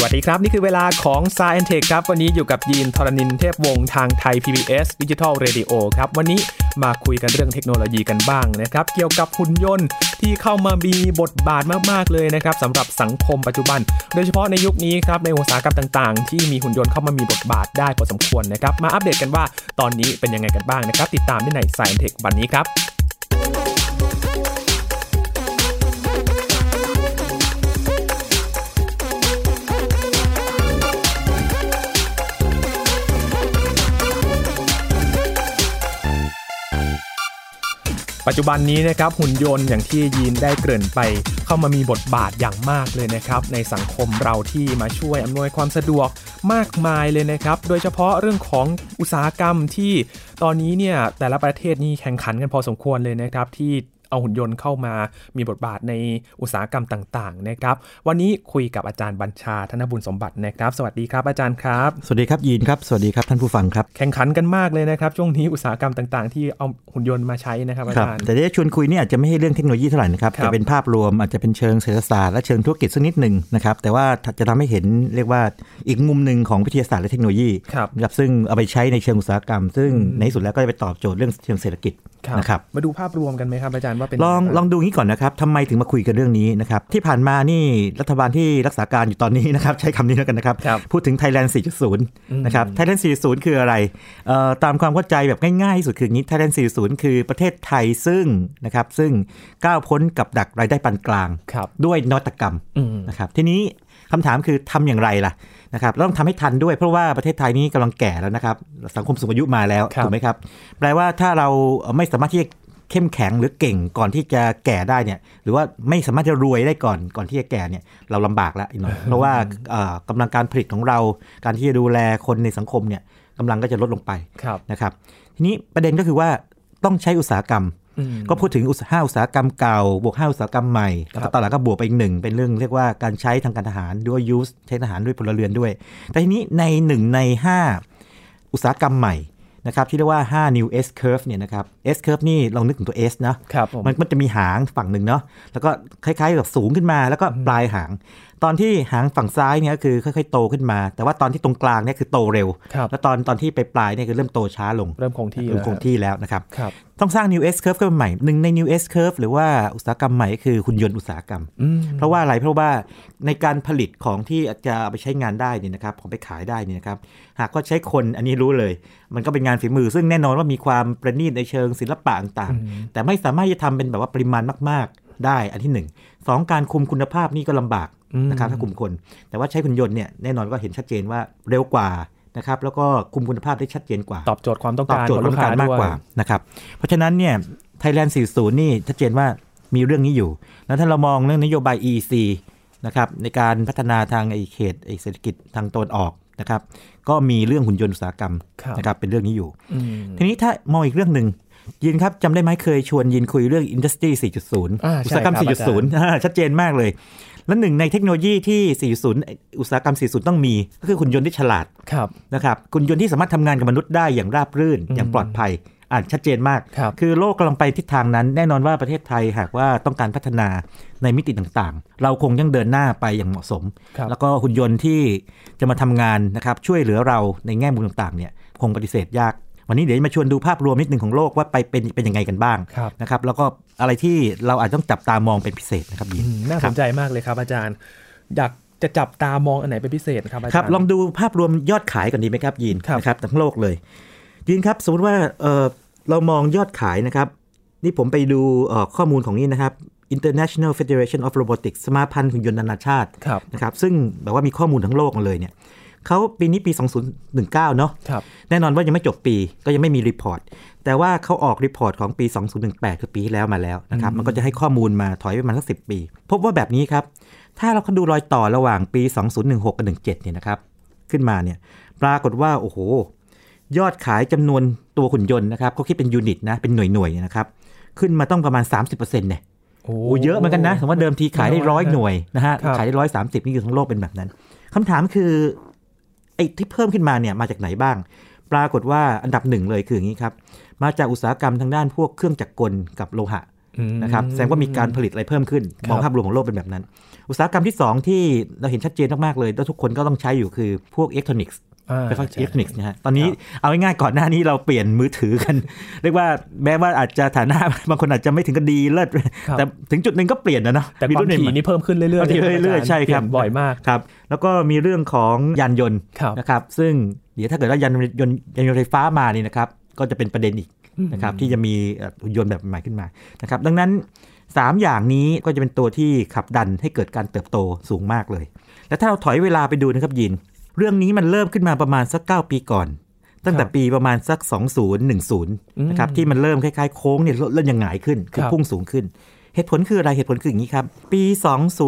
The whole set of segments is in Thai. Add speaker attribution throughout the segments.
Speaker 1: สวัสดีครับ นี่คือเวลาของ s าย e n t e c h ครับ วันนี้อยู่กับยีนทรณินเทพวงศ์ทางไทย PBS Digital Radio ครับ วันนี้มาคุยกันเรื่องเทคโนโลยีกันบ้างนะครับ เกี่ยวกับหุ่นยนต์ที่เข้ามามีบทบาทมาก ๆ เลยนะครับสำหรับสังคมปัจจุบัน โดยเฉพาะในยุคนี้ครับในอุตสาหกรรมต่าง ๆ ที่มีหุ่นยนต์เข้ามามีบทบาทได้พอสมควรนะครับมาอัปเดตกันว่าตอนนี้เป็นยังไงกันบ้างนะครับติดตามได้ใน s าย e n t e c h วันนี้ครับ ปัจจุบันนี้นะครับหุ่นยนต์อย่างที่ยีนได้เกริ่นไป เข้ามามีบทบาทอย่างมากเลยนะครับ ในสังคมเราที่มาช่วยอำนวยความสะดวกมากมายเลยนะครับ โดยเฉพาะเรื่องของอุตสาหกรรมที่ตอนนี้เนี่ยแต่ละประเทศนี่แข่งขันกันพอสมควรเลยนะครับที่ เอาหุ่นยนต์เข้ามามีบทบาทในอุตสาหกรรมต่างๆนะครับ วันนี้คุยกับอาจารย์บัญชาธนบุญสมบัตินะครับ สวัสดีครับอาจารย์ครับ
Speaker 2: สวัสดีครับยีนครับ สวัสดีครับท่านผู้ฟังครับ
Speaker 1: แข่งขันกันมากเลยนะครับ ช่วงนี้อุตสาหกรรมต่างๆ ที่เอาหุ่นยนต์มาใช้นะครับอา
Speaker 2: ครับ
Speaker 1: จารย์
Speaker 2: แต่ที่จะชวนคุยเนี่ยอาจจะไม่ใช่เรื่องเทคโนโลยีเท่าไหร่นะครับ
Speaker 1: ครับ
Speaker 2: จะเป็นภาพรวมอาจจะเป็นเชิงเศรษฐศาสตร์และเชิงธุรกิจสักนิดหนึ่งนะครับแต่ว่าจะทำให้เห็นเรียกว่าอีกมุมหนึ่งของวิทยาศาสตร์และเทคโนโลยี
Speaker 1: ครับ
Speaker 2: นะครับซึ่งเอาไปใช้ในเชิงอุตสาหกรรม ซึ่งในที่สุดแล้วก็จะไปตอบโจทย์เรื่องเชิงเศรษฐกิจ นะครับ
Speaker 1: มาดูภาพรวมกันไหมครับอาจารย์ว่าเป็น
Speaker 2: ลองลองดูงี้ก่อนนะครับทำไมถึงมาคุยกันเรื่องนี้นะครับที่ผ่านมานี่รัฐบาลที่รักษาการอยู่ตอนนี้นะครับใช้คำนี้แล้วกันนะครับ
Speaker 1: ครับ
Speaker 2: พูดถึง Thailand 4.0 นะครับ Thailand 4.0 คืออะไรเอ่อตามความเข้าใจแบบง่ายๆที่สุดคืออย่างนี้ Thailand 4.0 คือประเทศไทยซึ่งนะครับซึ่งก้าวพ้นกับดักรายได้ปานกลาง
Speaker 1: ครับ
Speaker 2: ด้วยนวัตกรรม
Speaker 1: อืม
Speaker 2: นะครับทีนี้ คำถามคือทำอย่างไรล่ะนะครับเราต้องทำให้ทันด้วย เพราะว่าประเทศไทยนี้กำลังแก่แล้วนะครับ สังคมสูงอายุมาแล้ว
Speaker 1: ครับ
Speaker 2: ถูกไหมครับ แปลว่าถ้าเราไม่สามารถที่จะเข้มแข็งหรือเก่งก่อนที่จะแก่ได้เนี่ยหรือว่าไม่สามารถจะรวยได้ก่อนก่อนที่จะแก่เนี่ยเราลำบากแล้วอีกหน่อยเพราะว่าเอ่อกำลังการผลิตของเราการที่จะดูแลคนในสังคมเนี่ยกำลังก็จะลดลงไป
Speaker 1: ครับ
Speaker 2: นะครับ ทีนี้ประเด็นก็คือว่าต้องใช้อุตสาหกรรม
Speaker 1: อืม
Speaker 2: ก็พูดถึงอุตสาหาอุตสาหกรรมเก่า บวกห้าอุตสาหกรรมใหม่
Speaker 1: ครับ
Speaker 2: แล้วก็ตอนหลังก็บวกไปอีกหนึ่งเป็นเรื่องเรียกว่าการใช้ทางการทหารด้วย use ใช้ทหารด้วยพลเรือนด้วย แต่ทีนี้ในหนึ่งใน5อุตสาหกรรมใหม่นะครับที่เรียกว่า 5 new S curve เนี่ยนะครับ S curve นี่ลองนึกถึงตัว S เนาะ
Speaker 1: ครับผม
Speaker 2: มันมันจะมีหางฝั่งหนึ่งเนาะแล้วก็คล้ายๆแบบสูงขึ้นมาแล้วก็ปลายหาง ตอนที่หางฝั่งซ้ายเนี่ยก็คือค่อยๆโตขึ้นมา แต่ว่าตอนที่ตรงกลางเนี่ยคือโตเร็ว
Speaker 1: ครับ
Speaker 2: แล้วตอนตอนที่ไปปลายเนี่ยคือเริ่มโตช้าลง
Speaker 1: เริ่มคงที่
Speaker 2: เริ่มคงที่แล้วนะครับ
Speaker 1: ครับ
Speaker 2: ต้องสร้าง new S curve ขึ้นมาใหม่หนึ่งใน new S curve หรือว่าอุตสาหกรรมใหม่ก็คือหุ่นยนต์อุตสาหกรรม
Speaker 1: อืม
Speaker 2: เพราะว่าอะไรเพราะว่าในการผลิตของที่จะเอาไปใช้งานได้เนี่ยนะครับของไปขายได้เนี่ยนะครับหากก็ใช้คนอันนี้รู้เลย มันก็เป็นงานฝีมือ ซึ่งแน่นอนว่ามีความประณีตในเชิงศิลปะต่างๆ แต่ไม่สามารถจะทำเป็นแบบว่าปริมาณมาก ๆ ได้อันที่หนึ่งสองการคุมคุณภาพนี่ก็ลำบาก นะครับถ้าคุมคน แต่ว่าใช้หุ่นยนต์เนี่ยแน่นอนก็เห็นชัดเจนว่าเร็วกว่านะครับแล้วก็คุมคุณภาพได้ชัดเจนกว่า
Speaker 1: ตอบโจทย์ความต้อง
Speaker 2: ตอบ
Speaker 1: การ
Speaker 2: โจทย์
Speaker 1: ข
Speaker 2: ค
Speaker 1: อง
Speaker 2: วาม
Speaker 1: ลู
Speaker 2: ต้
Speaker 1: ก
Speaker 2: อง
Speaker 1: ค้า
Speaker 2: การมาก
Speaker 1: ด้วย
Speaker 2: กว่านะครับเพราะฉะนั้นเนี่ย Thailand 40 นี่ชัดเจนว่ามีเรื่องนี้อยู่ แล้วถ้าเรามองเรื่องนโยบาย EEC นะครับในการพัฒนาทางไอเขตไอเศรษฐกิจทางตะวันออกนะครับก็มีเรื่องหุ่นยนต์อุตสาหกรรม
Speaker 1: ครับ
Speaker 2: นะครับเป็นเรื่องนี้อยู่
Speaker 1: อืม
Speaker 2: ทีนี้ถ้ามองอีกเรื่องหนึ่งยินครับจำได้ไหมเคยชวนยินคุยเรื่อง Industry 4.0
Speaker 1: อ่าใช่
Speaker 2: อุตสาหกรรม
Speaker 1: ครับอาจารย์
Speaker 2: 4.0อ่าชัดเจนมากเลย และหนึ่งในเทคโนโลยีที่ 4.0 อุตสาหกรรม 4.0 ต้องมี ก็คือหุ่นยนต์ที่ฉลาด
Speaker 1: ครับ
Speaker 2: นะครับหุ่นยนต์ที่สามารถทำงานกับมนุษย์ได้อย่างราบรื่น อย่างปลอดภัยอ่านชัดเจนมาก
Speaker 1: ครับ
Speaker 2: คือโลกกำลังไปทิศทางนั้น แน่นอนว่าประเทศไทยหากว่าต้องการพัฒนาในมิติต่างๆ เราคงยังเดินหน้าไปอย่างเหมาะสม
Speaker 1: ครับ
Speaker 2: แล้วก็หุ่นยนต์ที่จะมาทำงานนะครับช่วยเหลือเราในแง่มุมต่างๆเนี่ยคงปฏิเสธยาก วันนี้เดี๋ยวมาชวนดูภาพรวมนิดหนึ่งของโลกว่าไปเป็นเป็นยังไงกันบ้าง
Speaker 1: ครับ
Speaker 2: นะครับแล้วก็อะไรที่เราอาจจะต้องจับตามองเป็นพิเศษนะครับยิน
Speaker 1: อืมน่าสนใจมากเลยครับอาจารย์อยากจะจับตามองอันไหนเป็นพิเศษครับอาจารย์
Speaker 2: ครับลองดูภาพรวมยอดขายก่อนดีไหมครับยีน
Speaker 1: ครับ
Speaker 2: นะครับทั้งโลกเลยยีนครับสมมติว่าเออเรามองยอดขายนะครับนี่ผมไปดูเอ่อข้อมูลของนี่นะครับ International Federation of Robotics สมาพันธ์หุ่นยนต์นานาชาติ
Speaker 1: ครับ
Speaker 2: นะครับซึ่งแบบว่ามีข้อมูลทั้งโลกมาเลยเนี่ย เขาปีนี้ปี 2019 เนาะ
Speaker 1: ครับ
Speaker 2: แน่นอนว่ายังไม่จบปีก็ยังไม่มี report แต่ว่าเขาออก report ของปี 2018 คือปีที่แล้วมาแล้วนะครับมันก็จะให้ข้อมูลมาถอยไปประมาณสักสิบปี พบว่าแบบนี้ครับ ถ้าเราดูรอยต่อระหว่างปี 2016 กับ 17 เนี่ยนะครับขึ้นมาเนี่ยปรากฏว่าโอ้โห ยอดขายจำนวนตัวหุ่นยนต์นะครับเขาคิดเป็น unit นะเป็นหน่วยหน่วยๆนะครับขึ้นมาตั้งประมาณ 30%เนี่ย
Speaker 1: โอ้
Speaker 2: โอ้เยอะเหมือนกันนะสมมติว่าเดิมทีขายได้ร้อยหน่วยนะฮะ
Speaker 1: ครับ
Speaker 2: ขายได้ร้อยสามสิบนี่คือทั้งโลกเป็นแบบนั้นคำถามคือ ไอ้ที่เพิ่มขึ้นมาเนี่ยมาจากไหนบ้าง ปรากฏว่าอันดับหนึ่งเลยคืออย่างนี้ครับ มาจากอุตสาหกรรมทางด้านพวกเครื่องจักรกลกับโลหะ
Speaker 1: อืม
Speaker 2: นะครับแสดงว่ามีการผลิตอะไรเพิ่มขึ้น
Speaker 1: ครับ
Speaker 2: มองภาพรวมของโลกเป็นแบบนั้น อุตสาหกรรมที่ 2 ที่เราเห็นชัดเจนมาก ๆ เลย แล้วทุกคนก็ต้องใช้อยู่คือพวกอิเล็กทรอนิกส์
Speaker 1: อ่า
Speaker 2: ไฟฟ้า
Speaker 1: ใช่
Speaker 2: อิเล็กทรอนิกส์นะฮะตอนนี้
Speaker 1: ครับ
Speaker 2: เอาง่ายๆก่อนหน้านี้เราเปลี่ยนมือถือกัน เรียกว่าแม้ว่าอาจจะฐานะบางคนอาจจะไม่ถึงกับดีเลิศ
Speaker 1: ครับ
Speaker 2: แต่ถึงจุดหนึ่งก็เปลี่ยนนะเนาะ
Speaker 1: แต่ความ
Speaker 2: รุ่นให
Speaker 1: ถี่
Speaker 2: ม่
Speaker 1: นี่เพิ่มขึ้นเรื่อยๆ
Speaker 2: ความถี่เรื่อยๆใช่ครับ
Speaker 1: เปลี่ยนบ่อยมาก
Speaker 2: ครับ แล้วก็มีเรื่องของยานยนต์
Speaker 1: ครับ
Speaker 2: นะครับ ซึ่งเดี๋ยวถ้าเกิดว่ายานยนต์ยานยนต์ไฟฟ้ามานี่นะครับก็จะเป็นประเด็นอีกนะครับที่จะมีเอ่อหุ่นยนต์แบบใหม่ขึ้นมานะครับดังนั้น 3 อย่างนี้ก็จะเป็นตัวที่ขับดันให้เกิดการเติบโตสูงมากเลย แล้วถ้าเราถอยเวลาไปดูนะครับยิน เรื่องนี้มันเริ่มขึ้นมาประมาณสัก 9 ปีก่อน ตั้งแต่
Speaker 1: ครับ
Speaker 2: ปีประมาณสัก 2010 นะครับที่มันเริ่มคล้ายๆโค้งเนี่ยเริ่มยังหงายขึ้นคือ
Speaker 1: ครับ
Speaker 2: พุ่งสูงขึ้น เหตุผลคืออะไรเหตุผลคืออย่างนี้ครับ ปี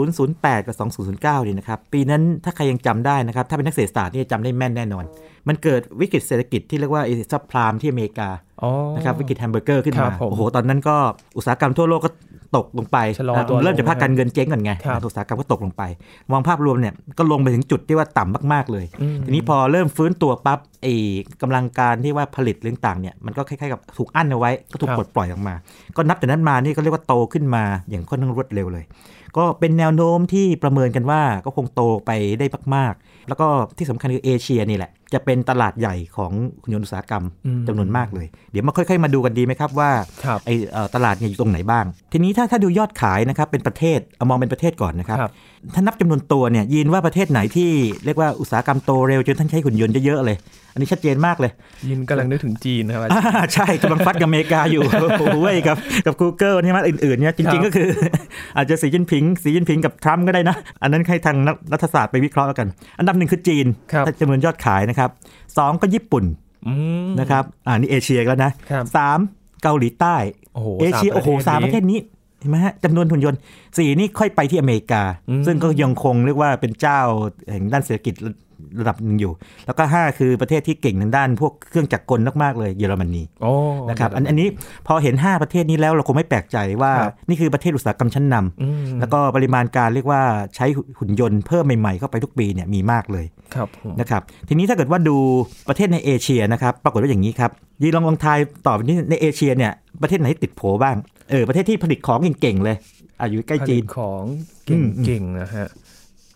Speaker 2: 2008 กับ 2009เนี่ยนะครับปีนั้นถ้าใครยังจำได้นะครับถ้าเป็นนักเศรษฐศาสตร์นี่จำได้แม่นแน่นอนมันเกิดวิกฤตเศรษฐกิจที่เรียกว่าไอ้ซับพลามที่อเมริกา
Speaker 1: อ๋อ
Speaker 2: นะครับวิกฤตแฮมเบอร์เกอร์ขึ้น
Speaker 1: ครั
Speaker 2: มา
Speaker 1: บผม
Speaker 2: โอ้โหตอนนั้นก็อุตสาหกรรมทั่วโลกก็ตกลงไป
Speaker 1: ชะลอตัว
Speaker 2: เริ่มจาก
Speaker 1: ลง
Speaker 2: ภาคการเงินเจ๊งก่อนไง
Speaker 1: ครับ
Speaker 2: อุตสาหกรรมก็ตกลงไป มองภาพรวมเนี่ยก็ลงไปถึงจุดที่ว่าต่ำมาก ๆ เลย
Speaker 1: อืม
Speaker 2: ทีนี้พอเริ่มฟื้นตัวปั๊บไอ้กำลังการที่ว่าผลิตเรื่องต่างเนี่ยมันก็คล้ายๆกับถูกอั้นเอาไว้ ก็ถูก
Speaker 1: ครับ
Speaker 2: ปลดปล่อยออกมา ก็นับแต่นั้นมานี่ก็เรียกว่าโตขึ้นมาอย่างค่อนข้างรวดเร็วเลย ก็เป็นแนวโน้มที่ประเมินกันว่าก็คงโตไปได้มากๆ แล้วก็ที่สำคัญคือเอเชียนี่แหละ จะเป็นตลาดใหญ่ของหุ่นยนต์อุตสาหกรรม
Speaker 1: อืม
Speaker 2: จำนวนมากเลย เดี๋ยวมาค่อย ๆ มาดูกันดีไหมครับว่า
Speaker 1: ครับ
Speaker 2: ไอเอ่อตลาดเนี่ยอยู่ตรงไหนบ้าง ทีนี้ถ้าถ้าดูยอดขายนะครับเป็นประเทศเอามองเป็นประเทศก่อนนะครับ
Speaker 1: ครับ
Speaker 2: ถ้านับจำนวนตัวเนี่ยยินว่าประเทศไหนที่เรียกว่าอุตสาหกรรมโตเร็วจนท่านใช้หุ่นยนต์เยอะๆเลย อันนี้ชัดเจนมากเลย
Speaker 1: ยินกำลังนึกถึงจีนนะครับอาจารย์
Speaker 2: อ่าใช่กำลังฟัดกับอเมริกาอยู่โอ้ยกับกับ Google นี่มันอื่นๆเนี่ยจริงๆ
Speaker 1: ครับ
Speaker 2: ก็คือ อาจจะสีจิ้นผิงสีจิ้นผิงกับทรัมป์ก็ได้นะ อันนั้นให้ทางนักรัฐศาสตร์ไปวิเคราะห์แล้วกัน อันดับหนึ่งคือจีน
Speaker 1: ครับ
Speaker 2: ถ้าจำนวนยอดขายนะครับสองก็ญี่ปุ่น
Speaker 1: อืม
Speaker 2: นะครับอ่านี่เอเชียอีกแล้วนะครับสามเกาหลีใต้
Speaker 1: โอ้โห
Speaker 2: เอเชียโอ้โหสามประเทศนี้ เห็นไหมฮะจำนวนหุ่นยนต์สี่นี่ค่อยไปที่อเมริกา
Speaker 1: อืม
Speaker 2: ซึ่งก็ยังคงเรียกว่าเป็นเจ้าแห่งด้านเศรษฐกิจระดับหนึ่งอยู่ แล้วก็ห้าคือประเทศที่เก่งทางด้านพวกเครื่องจักรกลมาก ๆ เลยเยอรมนี
Speaker 1: โอ้
Speaker 2: นะครับอันอันนี้พอเห็น 5 ประเทศนี้แล้วเราคงไม่แปลกใจว่า
Speaker 1: ครับ
Speaker 2: นี่คือประเทศอุตสาหกรรมชั้นนำ
Speaker 1: อืม
Speaker 2: แล้วก็ปริมาณการเรียกว่าใช้หุ่นยนต์เพิ่มใหม่ ๆ เข้าไปทุกปีเนี่ยมีมากเลย
Speaker 1: ครับผม
Speaker 2: นะครับทีนี้ถ้าเกิดว่าดูประเทศในเอเชียนะครับปรากฏว่าอย่างนี้ครับยีลองลองทายต่อไปนี้ในเอเชียเนี่ยประเทศไหนติดโผบ้าง เออ ประเทศที่ผลิตของเก่งๆเลยอะอยู่ใกล้จีน
Speaker 1: ผลิตของ
Speaker 2: อืม
Speaker 1: เก่งๆนะฮะ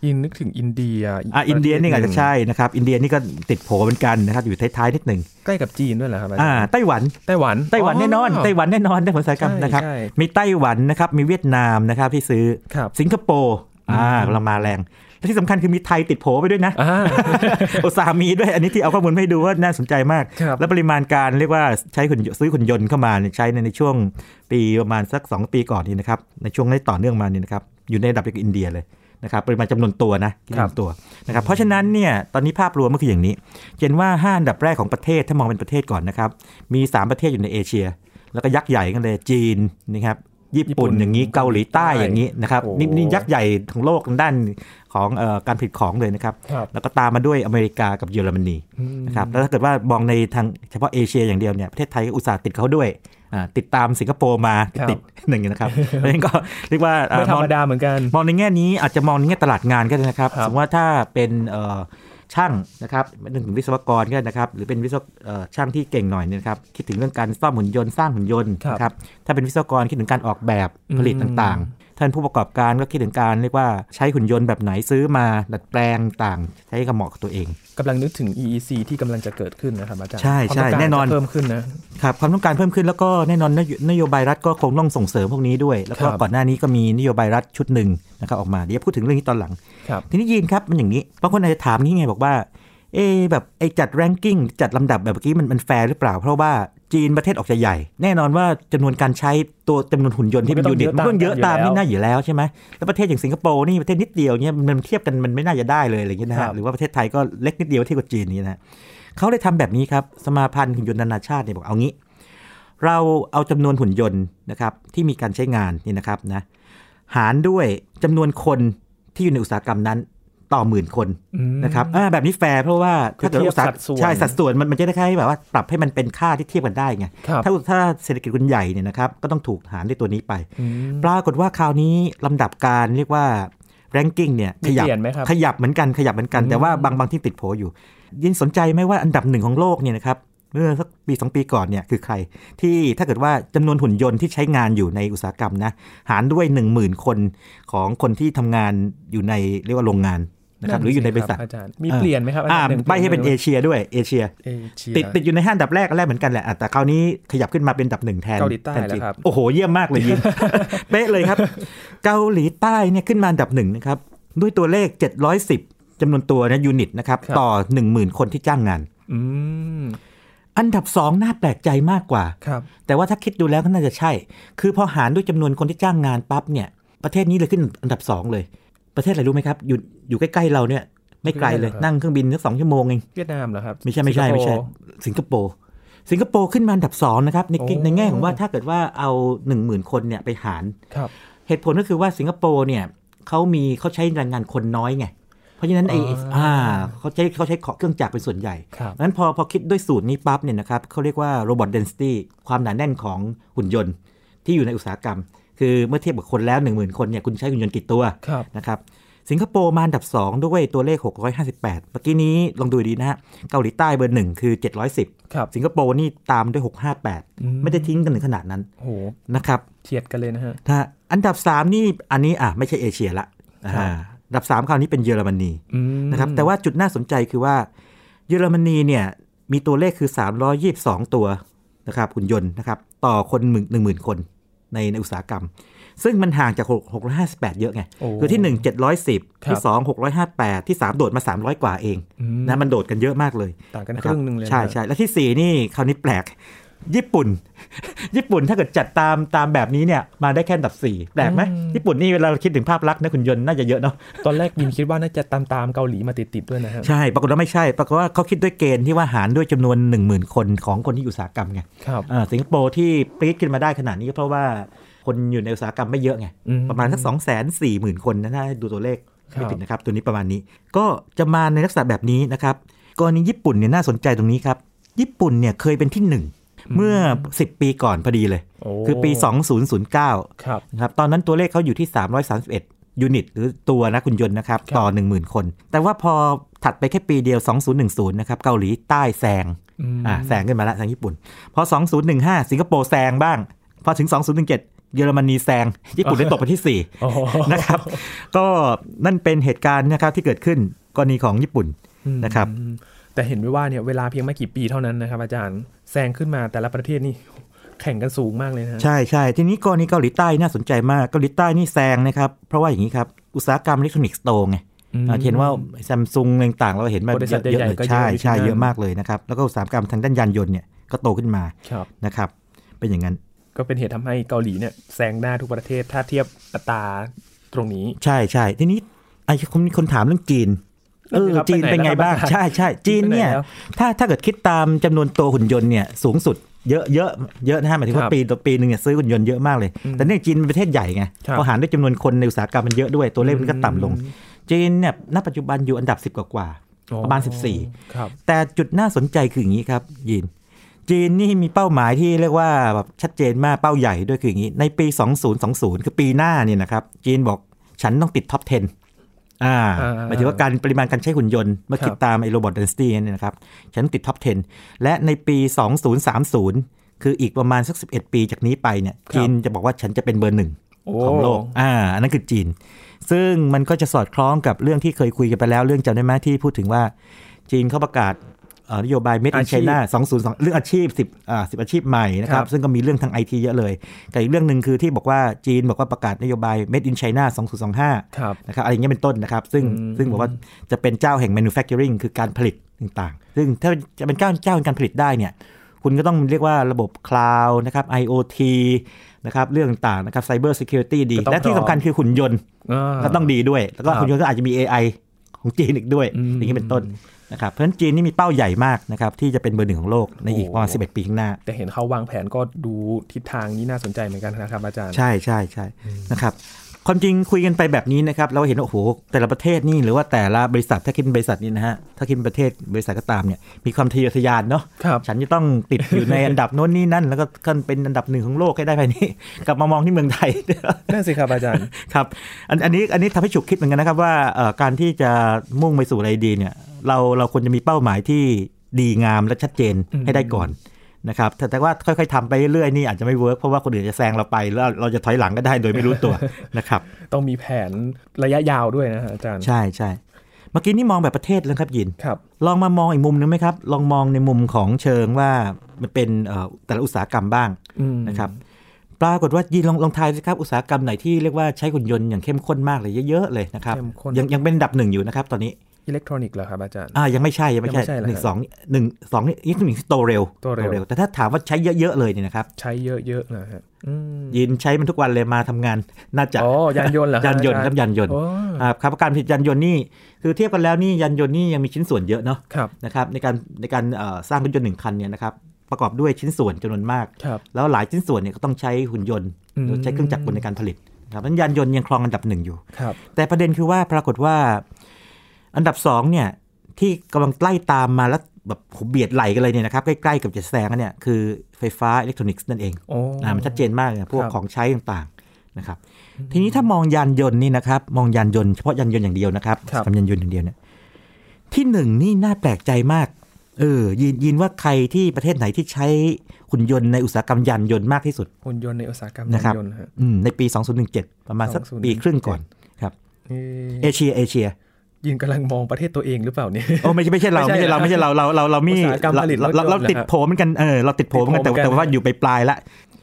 Speaker 1: ยินนึกถึงอินเดีย
Speaker 2: อะอินเดียนี่อาจจะ
Speaker 1: ประเทศหง
Speaker 2: ใช่นะครับ อินเดียนี่ก็ติดโผเหมือนกันนะครับ อยู่ท้ายๆนิดหนึ่ง
Speaker 1: ใกล้กับจีนด้วยเหรอครับอาจารย์
Speaker 2: อ่าไต้หวัน
Speaker 1: ไต้หวัน
Speaker 2: ไต้หวันแน่นอนไต้หวันแน่นอนได้ผลอุตสาหกรรม
Speaker 1: ใช่
Speaker 2: นะครับ
Speaker 1: ใช่
Speaker 2: มีไต้หวันนะครับมีเวียดนามนะครับที่ซื้อ
Speaker 1: ครับ
Speaker 2: สิงคโปร์อ่ากำลังมาแรงและ ที่สำคัญคือมีไทยติดโผไปด้วยนะ
Speaker 1: อ่า
Speaker 2: อุตสาห์มีด้วยอันนี้ที่เอาข้อมูลมาให้ดูว่าน่าสนใจมาก
Speaker 1: ครับ
Speaker 2: และปริมาณการเรียกว่าใช้หุ่นยนต์ซื้อหุ่นยนต์เข้ามาเนี่ยใช้ในในช่วงปีประมาณสัก 2 ปีก่อนนี่นะครับในช่วงที่ต่อเนื่องมานี่นะครับอยู่ในระดับเดียวกับอินเดียเลยนะครับปริมาณจำนวนตัวนะจำนวนตัวนะครับเพราะฉะนั้นเนี่ยตอนนี้ภาพรวมก็คืออย่างนี้เห็นว่าห้าอันดับแรกของประเทศถ้ามองเป็นประเทศก่อนนะครับมี 3 ประเทศอยู่ในเอเชีย แล้วก็ยักษ์ใหญ่กันเลยจีนนะครับ ญี่ปุ่นอย่างนี้เกาหลีใต้อย่างนี้นะครับ
Speaker 1: โอ้
Speaker 2: นี่นี่ยักษ์ใหญ่ของโลกทางด้านของเอ่อการผลิตของเลยนะครับ
Speaker 1: ครับ
Speaker 2: แล้วก็ตามมาด้วยอเมริกากับเยอรมนี
Speaker 1: อืม
Speaker 2: นะครับแล้วถ้าเกิดว่ามองในทางเฉพาะเอเชียอย่างเดียวเนี่ยประเทศไทยก็อุตส่าห์ติดเขาด้วยอ่าติดตามสิงคโปร์มา
Speaker 1: ครับ
Speaker 2: ติดหนึ่งนะครับเพราะฉะนั้นก็เรียกว่าอ่า
Speaker 1: ไม่ธร
Speaker 2: มอง
Speaker 1: รมดาเหมือนกัน
Speaker 2: มองในแง่นี้อาจจะมองในแง่ตลาดงานก็ได้นะครับ
Speaker 1: ครับ
Speaker 2: สมมติว่าถ้าเป็นเอ่อ ช่างนะครับไม่ต้องถึงวิศวกรก็ได้นะครับ หรือเป็นวิศวเอ่อช่างที่เก่งหน่อยเนี่ยนะครับ คิดถึงเรื่องการซ่อมหุ่นยนต์สร้างหุ่นยนต์
Speaker 1: ครับ
Speaker 2: นะครับถ้าเป็นวิศวกรคิดถึงการออกแบบผลิต
Speaker 1: อืม
Speaker 2: ต่างๆ ท่านผู้ประกอบการก็คิดถึงการเรียกว่าใช้หุ่นยนต์แบบไหนซื้อมาดัดแปลงต่างใช้กับเหมาะกับตัวเอง
Speaker 1: กำลังนึกถึง EEC ที่กำลังจะเกิดขึ้นนะครับอาจารย์
Speaker 2: ใช่ใช่
Speaker 1: ความต้งการ
Speaker 2: แน่นอน
Speaker 1: จะเพิ่มขึ้นนะ
Speaker 2: ครับความต้องการเพิ่มขึ้นแล้วก็แน่นอนนโยนโยบายรัฐก็คงต้องส่งเสริมพวกนี้ด้วย แล้วก็
Speaker 1: ครับ
Speaker 2: ก่อนหน้านี้ก็มีนโยบายรัฐชุดหนึ่งนะครับออกมาเดี๋ยวพูดถึงเรื่องนี้ตอนหลัง
Speaker 1: ครับ
Speaker 2: ทีนี้ยีนครับมันอย่างนี้บางคนอาจจะถามงี้ไงบอกว่าเอ๊ะแบบไอ้จัด ranking จัดลำดับแบบเมื่อกี้มันมันแฟร์หรือเปล่า เพราะว่า จีนประเทศออกจะใหญ่ แน่นอนว่าจำนวนการใช้ตัวจำนวนหุ่นยนต์ที่เป็น unit มันก็เยอะตามนี่น่าอยู่แล้วใช่ไหมแล้วประเทศอย่างสิงคโปร์นี่ประเทศนิดเดียวเนี่ยมันเทียบกันมันไม่น่าจะได้เลยอะไรอย่างเงี้ยนะ
Speaker 1: ครับ
Speaker 2: ฮะหรือว่าประเทศไทยก็เล็กนิดเดียวเทียบกับจีนนี่นะเขาเลยทำแบบนี้ครับสมาพันธ์หุ่นยนต์นานาชาติเนี่ยบอกเอางี้ เราเอาจำนวนหุ่นยนต์นะครับที่มีการใช้งานนี่นะครับนะหารด้วยจำนวนคนที่อยู่ในอุตสาหกรรมนั้น ต่อหมื่นคน
Speaker 1: อืม
Speaker 2: นะครับอ่าแบบนี้แฟร์เพราะว่า
Speaker 1: คือ
Speaker 2: ถ้าเกิดว่าอุตสาห
Speaker 1: เทียบสัดส่วน
Speaker 2: ใช่สัดส่วนมันมันจะได้คล้ายๆแบบว่าปรับให้มันเป็นค่าที่เทียบกันได้ไง
Speaker 1: ครับ
Speaker 2: ถ้าถ้าเศรษฐกิจคุณใหญ่เนี่ยนะครับก็ต้องถูกหารด้วยตัวนี้ไป
Speaker 1: อืม
Speaker 2: ปรากฏว่าคราวนี้ลำดับการเรียกว่า ranking เนี่ย
Speaker 1: มี
Speaker 2: ขยับ
Speaker 1: เปลี่ยนไหมครับ
Speaker 2: ขยับเหมือนกันขยับเหมือนกัน
Speaker 1: อืม
Speaker 2: แต่ว่าบางบางที่ติดโผอยู่ ยินสนใจไหมว่าอันดับหนึ่งของโลกเนี่ยนะครับ เมื่อสักปี2ปีก่อนเนี่ยคือใคร ที่ถ้าเกิดว่าจำนวนหุ่นยนต์ที่ใช้งานอยู่ในอุตสาหกรรมนะหารด้วย 1 0,000 คนของคนที่ทำงานอยู่ในเรียกว่าโรงงานนะครับหรืออยู่ในบริษัท
Speaker 1: อาจารย์มีเปลี่ยนไหมครับ
Speaker 2: อ่า
Speaker 1: อาจารย์
Speaker 2: ใบให้เป็นเอเชียด้วยเอเชีย
Speaker 1: เอเชีย
Speaker 2: ติดติดอยู่ในห้าอันดับแรกอันแรกเหมือนกันแหละอะแต่คราวนี้ขยับขึ้นมาเป็นอันดับหนึ่งแทน
Speaker 1: เกาหลีใต้
Speaker 2: แทนจีน
Speaker 1: แล้วครับ
Speaker 2: โอ้โหเยี่ยมมากเลยยินเป๊ะเลยครับ เกาหลีใต้เนี่ยขึ้นมาอันดับหนึ่งนะครับด้วยตัวเลข 710จำนวนตัวนะยูนิตนะครับ
Speaker 1: ครับ
Speaker 2: ต่อ 10,000 คนที่จ้างงาน
Speaker 1: อืม
Speaker 2: อันดับ2น่าแปลกใจมากกว่า
Speaker 1: ครับ
Speaker 2: แต่ว่าถ้าคิดดูแล้วก็น่าจะใช่ คือพอหารด้วยจำนวนคนที่จ้างงานปั๊บเนี่ย ประเทศนี้เลยขึ้นอันดับ2เลย ประเทศอะไรรู้ไหมครับ อยู่อยู่ใกล้ๆเราเนี่ย ไม่ไกลเลย
Speaker 1: ครับ
Speaker 2: นั่งเครื่องบินสักสองชั่วโมงเอง
Speaker 1: เวียดนามเหรอครับ
Speaker 2: ไม่ใช่ไม่ใช่ไม่ใช่
Speaker 1: สิงคโปร์
Speaker 2: สิงคโปร์สิงคโปร์ขึ้นมาอันดับสองนะครับใน
Speaker 1: โอ้
Speaker 2: ในแง่ของว่าถ้าเกิดว่าเอา 1 0,000 คนเนี่ยไปหาร
Speaker 1: ครับ
Speaker 2: เหตุผลก็คือว่าสิงคโปร์เนี่ยเขามีเขาใช้แรงงานคนน้อยไง เพราะฉะนั้นไอ้
Speaker 1: อ่า
Speaker 2: อ่าเขาใช้เขาใช้เครื่องจักรเป็นส่วนใหญ่
Speaker 1: ครับ
Speaker 2: งั้นพอพอคิดด้วยสูตรนี้ปั๊บเนี่ยนะครับเขาเรียกว่า robot density ความหนาแน่นของหุ่นยนต์ที่อยู่ในอุตสาหกรรม คือเมื่อเทียบกับคนแล้ว 1 0,000 คนเนี่ยคุณใช้หุ่นยนต์กี่ตัว
Speaker 1: ครับ
Speaker 2: นะครับสิงคโปร์มาอันดับ 2 ด้วยตัวเลข 658 เมื่อกี้นี้ลองดูดีนะฮะ เกาหลีใต้เบอร์หนึ่งคือ 710
Speaker 1: ครับ
Speaker 2: สิงคโปร์นี่ตามด้วย
Speaker 1: อืม
Speaker 2: 658 ไม่ได้ทิ้งกันถึงขนาดนั้น
Speaker 1: โอ้โห
Speaker 2: นะครับ
Speaker 1: เทียดกันเลยนะฮะ
Speaker 2: ถ้าอันดับ 3 นี่อันนี้อะไม่ใช่เอเชียละ
Speaker 1: ครับ
Speaker 2: อ่าอันดับ3คราวนี้เป็นเยอรมนี
Speaker 1: อืม
Speaker 2: นะครับแต่ว่าจุดน่าสนใจคือว่า เยอรมนีเนี่ยมีตัวเลขคือ 322 ตัวนะครับหุ่นยนต์นะครับต่อคนหนึ่งหมื่นคนในในอุตสาหกรรม ซึ่งมันห่างจาก 658 เยอะไง
Speaker 1: โอ้
Speaker 2: คือที่ 1 710
Speaker 1: ครับ
Speaker 2: ที่ 2 658 ที่ 3 โดดมา 300 กว่าเอง
Speaker 1: อืม
Speaker 2: นะมันโดดกันเยอะมากเลย
Speaker 1: ต่างกัน
Speaker 2: นะ
Speaker 1: ครึ่งหนึ่งเลยนะ
Speaker 2: ใช่ใช่แล้วที่ 4 นี่คราวนี้แปลก ญี่ปุ่น ญี่ปุ่นถ้าเกิดจัดตามตามแบบนี้เนี่ยมาได้แค่อันดับ4แปลกไหมญี่ปุ่นนี่เวลาเราคิดถึงภาพลักษณ์นะคุณยนต์น่าจะเยอะเนาะ
Speaker 1: ตอนแรกยินคิดว่าน่าจะตามตามๆเกาหลีมาติดๆด้วยนะฮะ
Speaker 2: ใช่ปรากฏว่าไม่ใช่ ปรากฏว่าเขาคิดด้วยเกณฑ์ที่ว่าหารด้วยจำนวน 1 0,000 คนของคนที่อยู่อุตสาหกรรมไง
Speaker 1: ครับ
Speaker 2: อ่าสิงคโปร์ที่ปี๊ดขึ้นมาได้ขนาดนี้ก็เพราะว่าคนอยู่ในอุตสาหกรรมไม่เยอะไง
Speaker 1: อืม
Speaker 2: ประมาณสัก2 4 0 0 0 0คนนะถ้าดูตัวเลข
Speaker 1: ครับ
Speaker 2: ไม่ผิดนะครับตัวนี้ประมาณนี้ก็จะมาในลักษณะแบบนี้นะครับกรณีญี่ปุ่นเนี่ยน่าสนใจตรงนี้ครับญี่ปุ่นเนี่ยเคยเป็นที่หนึ่ง เมื่อ 10 ปีก่อนพอดีเลย
Speaker 1: โอ้
Speaker 2: คือปี 2009
Speaker 1: ครับ
Speaker 2: นะครับตอนนั้นตัวเลขเขาอยู่ที่ 331 ยูนิต หรือตัวนะคุณยนต์นะครับ
Speaker 1: ครับ
Speaker 2: ต่อ 10,000 คน แต่ว่าพอถัดไปแค่ปีเดียว 2010 นะครับ เกาหลีใต้แซง
Speaker 1: ม
Speaker 2: อ่าแซงขึ้นมาแล้วแซงญี่ปุ่น พอ 2015 สิงคโปร์แซงบ้าง พอถึง 2017เยอรมนีแซงญี่ปุ่นได้ตกไปที่
Speaker 1: โอ้โห
Speaker 2: 4นะครับ ก็นั่นเป็นเหตุการณ์นะครับที่เกิดขึ้นกรณีของญี่ปุ่นนะครับ
Speaker 1: อืม แต่เห็นไว้ว่าเนี่ยเวลาเพียงไม่กี่ปีเท่านั้นนะครับอาจารย์แซงขึ้นมาแต่ละประเทศนี่แข่งกันสูงมากเลยนะฮะ
Speaker 2: ใช่ใช่ทีนี้กรณีเกาหลีใต้น่าสนใจมากเกาหลีใต้นี่แซงนะครับ เพราะว่าอย่างนี้ครับ อุตสาหกรรมอิเล็กทรอนิกส์โตไง
Speaker 1: อืม
Speaker 2: อ่าเห็นว่าซัมซุงต่างๆ เราเห็นมา
Speaker 1: บริษัท
Speaker 2: เยอะ
Speaker 1: ใหญ่
Speaker 2: ๆเลย
Speaker 1: ๆก็เยอะ
Speaker 2: ใช่
Speaker 1: อยู่ที่
Speaker 2: ใช่
Speaker 1: นั่น
Speaker 2: เยอะมากเลยนะครับ แล้วก็อุตสาหกรรมทางด้านยานยนต์เนี่ยก็โตขึ้นมา
Speaker 1: ครับ
Speaker 2: นะครับ เป็นอย่างนั้น
Speaker 1: ก็เป็นเหตุทำให้เกาหลีเนี่ยแซงหน้าทุกประเทศถ้าเทียบอัตราตรงนี้
Speaker 2: ใช่ใช่ทีนี้ไอ้คนมีคนถามเรื่องจีน เออ
Speaker 1: นั่นสิครับ
Speaker 2: จีน
Speaker 1: ไปไหน
Speaker 2: เป็นไง
Speaker 1: แล้วครับ
Speaker 2: บ้าง
Speaker 1: อาจารย์
Speaker 2: ใช่ใช่จีนเนี่ย
Speaker 1: ไปไหนแล้ว
Speaker 2: ถ้าถ้าเกิดคิดตามจำนวนตัวหุ่นยนต์เนี่ยสูงสุดเยอะเยอะเยอะนะฮะหมายถึง
Speaker 1: ค
Speaker 2: ว่า
Speaker 1: รับ
Speaker 2: ปีต่อปีหนึ่งเนี่ยซื้อหุ่นยนต์เยอะมากเลย
Speaker 1: อืม
Speaker 2: แต่เนี่ยจีนเป็นประเทศใหญ่ไง
Speaker 1: ครับ
Speaker 2: พอหารด้วยจำนวนคนในอุตสาหกรรมมันเยอะด้วยตัวเลขมันก็ต่ำลง
Speaker 1: อืม
Speaker 2: จีนเนี่ยณปัจจุบันอยู่อันดับ 10 กว่ากว่า
Speaker 1: อ๋อ
Speaker 2: ประมาณ
Speaker 1: ครับ
Speaker 2: 14แต่จุดน่าสนใจคืออย่างนี้ครับยิน จีนนี่มีเป้าหมายที่เรียกว่าแบบชัดเจนมากเป้าใหญ่ด้วยคืออย่างนี้ในปี 2020 คือปีหน้าเนี่ยนะครับจีนบอกฉันต้องติด top 10 อ่า
Speaker 1: อ่า
Speaker 2: หมายถึงว่าการปริมาณการใช้หุ่นยนต์ เมื่อ
Speaker 1: ครับ
Speaker 2: คิดตามไอ้ robot density เนี่ยนะครับ ฉันต้องติด top 10 และในปี 2030 คืออีกประมาณสัก 11 ปีจากนี้ไปเนี่ยจีนจะบอกว่าฉันจะเป็นเบอร์หนึ่ง
Speaker 1: โอ้
Speaker 2: ของโลกอ่าอันนั้นคือจีน ซึ่งมันก็จะสอดคล้องกับเรื่องที่เคยคุยกันไปแล้วเรื่องจำได้ไหมที่พูดถึงว่าจีนเขาประกาศเอ่อ นโยบาย Made in
Speaker 1: อาชีพ
Speaker 2: China 202 เรื่องอาชีพ 10อ่า10 อาชีพใหม่นะค
Speaker 1: ค
Speaker 2: รั
Speaker 1: รับบ
Speaker 2: ซึ่งก็มีเรื่องทางไอทีเยอะเลยแต่อีกเรื่องหนึ่งคือที่บอกว่าจีนบอกว่าประกาศนโยบาย Made in China 2025
Speaker 1: ครับ
Speaker 2: นะครับอะไรอย่างเงี้ยเป็นต้นนะครับ ซึ่ง
Speaker 1: อืม
Speaker 2: ซึ่งบอกว่าจะเป็นเจ้าแห่ง manufacturing คือการผลิตต่างๆ ซึ่งถ้าจะเป็นเจ้าเจ้าแห่งการผลิตได้เนี่ยคุณก็ต้องเรียกว่าระบบคลาวด์นะครับ IoT นะครับเรื่องต่างๆนะครับ Cyber Security ดี
Speaker 1: ก็ต้อง
Speaker 2: และที่สำคัญคือหุ่นยนต์
Speaker 1: อ่า
Speaker 2: ก็ต้องดีด้วย แล้วก็
Speaker 1: ครับ
Speaker 2: หุ่นยนต์ก็อาจจะมี AI ของจีนอีกด้วย
Speaker 1: อืม
Speaker 2: อย่างนี้เป็นต้น นะครับเพราะฉะนั้นจีนนี่มีเป้าใหญ่มากนะครับที่จะเป็นเบอร์หนึ่งของโลกในอีก
Speaker 1: โอ้
Speaker 2: ประมาณ11ปีข้างหน้า
Speaker 1: แต่เห็นเขาวางแผนก็ดูทิศทางนี้น่าสนใจเหมือนกันนะครับอาจารย์
Speaker 2: ใช่ใช่ใช่นะครับ ความจริงคุยกันไปแบบนี้นะครับ เราเห็นว่าโอ้โหแต่ละประเทศนี่หรือว่าแต่ละบริษัทถ้าคิดเป็นบริษัทนี่นะฮะถ้าคิดเป็นประเทศบริษัทก็ตามเนี่ยมีความทะเยอทะยานเนาะ
Speaker 1: ครับ
Speaker 2: ฉันจะต้องติดอยู่ในอันดับโน้นนี่นั่น แล้วก็ขึ้นเป็นอันดับหนึ่งของโลกให้ได้ภายในกลับมามองที่เมืองไทย
Speaker 1: นั่นสิครับอาจารย์
Speaker 2: ครับอันอันนี้อันนี้ทำให้ฉุกคิดเหมือนกันนะครับว่าเอ่อการที่จะมุ่งไปสู่อะไรดีเนี่ยเราเราควรจะมีเป้าหมายที่ดีงามและชัดเจน
Speaker 1: อืม
Speaker 2: ให้ได้ก่อน นะครับแต่แต่ว่าค่อยๆทำไปเรื่อยๆนี่อาจจะไม่ work เพราะว่าคนอื่นจะแซงเราไปแล้วเราจะถอยหลังก็ได้โดยไม่รู้ตัวนะครับ
Speaker 1: ต้องมีแผนระยะยาวด้วยนะฮะอาจารย์
Speaker 2: ใช่ใช่เมื่อกี้นี่มองแบบประเทศแล้วครับยิน
Speaker 1: ครับ
Speaker 2: ลองมามองอีกมุมนึงไหมครับ ลองมองในมุมของเชิงว่ามันเป็นเอ่อแต่ละอุตสาหกรรมบ้าง
Speaker 1: อืม
Speaker 2: นะครับปรากฏว่ายินลองลองทายสิครับอุตสาหกรรมไหนที่เรียกว่าใช้หุ่นยนต์อย่างเข้มข้นมากเลยเยอะๆเลยนะครับ
Speaker 1: เข้มข้น
Speaker 2: ยังยังเป็นอันดับหนึ่งอยู่นะครับตอนนี้
Speaker 1: อิเล็กทรอนิกส์เหรอครับอาจารย์
Speaker 2: อ่ายังไม่ใช่ยังไม่ใช่
Speaker 1: ยังไม่ใช่เหรอ
Speaker 2: หนึ่ง
Speaker 1: ฮะ
Speaker 2: สองหนึ่งสองนี่อีกหนึ่งโตเร็ว
Speaker 1: โตเร็ว
Speaker 2: แต่ถ้าถามว่าใช้เยอะๆเลยเนี่ยนะครับ
Speaker 1: ใช้เยอะๆนะฮะอืม
Speaker 2: ยินใช้มันทุกวันเลยมาทำงานน่าจะ
Speaker 1: อ๋อยานยนต์เหรอฮะ
Speaker 2: ยานยนต์ครับ
Speaker 1: อจร
Speaker 2: ยานยนต์
Speaker 1: โอ้
Speaker 2: อ่าครับการผลิตยานยนต์นี่คือเทียบกันแล้วนี่ยานยนต์นี่ยังมีชิ้นส่วนเยอะเนาะ
Speaker 1: ครับ
Speaker 2: นะครับในการในการเอ่อสร้างรถยนต์หนึ่งคันเนี่ยนะครับประกอบด้วยชิ้นส่วนจำนวนมาก
Speaker 1: ครับ
Speaker 2: แล้วหลายชิ้นส่วนเนี่ยก็ต้องใช้หุ่นยนต์
Speaker 1: อืม
Speaker 2: หรือใช้เครื่องจักรกลในการผลิตนะครับนั้นยานยนต์ยังครองอันดับหนึ่งอยู่
Speaker 1: ครับ
Speaker 2: แต่ประเด็นคือว่าปรากฏว่า อันดับสองเนี่ยที่กำลังไล่ตามมาแล้วแบบโหเบียดไหลกันเลยเนี่ยนะครับ ใกล้ๆกับจะแซงกันเนี่ยคือไฟฟ้าอิเล็กทรอนิกส์นั่นเอง
Speaker 1: โอ้
Speaker 2: อ่ามันชัดเจนมากเลยพวก
Speaker 1: ครับ
Speaker 2: ของใช้ต่างๆนะครับ ทีนี้ถ้ามองยานยนต์นี่นะครับ มองยานยนต์เฉพาะยานยนต์อย่างเดียวนะครับ
Speaker 1: ครับ
Speaker 2: ทำยานยนต์อย่างเดียวเนี่ยที่หนึ่งนี่น่าแปลกใจมากเออยินยินว่าใครที่ประเทศไหนที่ใช้หุ่นยนต์ในอุตสาหกรรมยานยนต์มากที่สุด
Speaker 1: หุ่นยนต์ในอุตสาหกรรม
Speaker 2: นะ
Speaker 1: ยา
Speaker 2: ครับ
Speaker 1: นยนต์ฮะ
Speaker 2: อืมในปี 2017 ประมาณสัก
Speaker 1: 2017
Speaker 2: ปีครึ่งก่อนครับ
Speaker 1: เอ๊ะ
Speaker 2: เอเชียเอเชีย
Speaker 1: ยินกำลังมองประเทศตัวเองหรือเปล่าเนี่ย
Speaker 2: โอ้ไม่ใช่ไม่ใช่เรา
Speaker 1: ไม่
Speaker 2: ไม่
Speaker 1: ใช่
Speaker 2: ใช่เราไม่ใช่เราเราเราเรามี
Speaker 1: อุตสาหกรรมผลิตรถยนต์
Speaker 2: เราเรา
Speaker 1: เหรอ
Speaker 2: ติดโผล่เหมือนกันเออเราติดโผล่เหมือนกันแต่
Speaker 1: ติดโผล่เหมือนกัน
Speaker 2: แต่ว่าอยู่ไปปลายๆละ